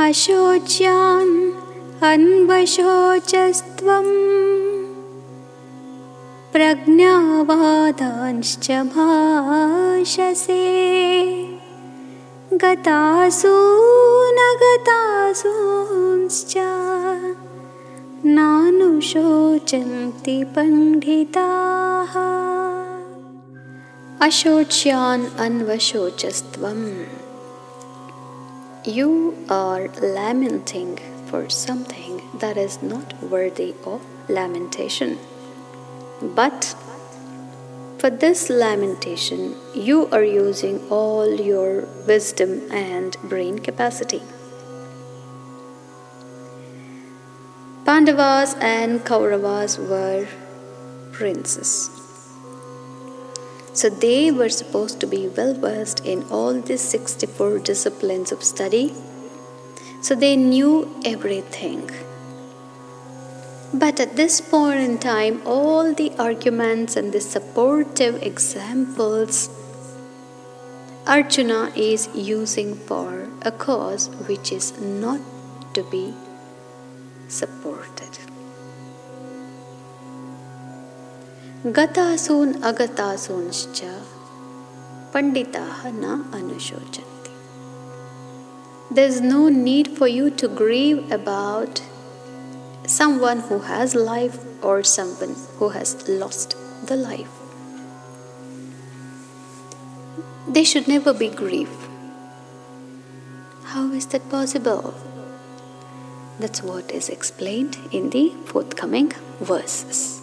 अशोच्यान् अन्वशोचस्त्वम्। प्रज्ञावादांश्च भाषसे। गतासु न गतासूंश्च। नानुशोचन्ति पण्डिताः। अशोच्यान् अन्वशोचस्त्वम् You are lamenting for something that is not worthy of lamentation. But for this lamentation, you are using all your wisdom and brain capacity. Pandavas and Kauravas were princes. So they were supposed to be well versed in all these 64 disciplines of study. So they knew everything. But at this point in time, all the arguments and the supportive examples Arjuna is using for a cause which is not to be supported. गतासून् अगतासूंश्च पंडिताः न अनुशोचन्ति There is no need for you to grieve about someone who has life or someone who has lost the life. They should never be grief. How is that possible? That's what is explained in the forthcoming verses.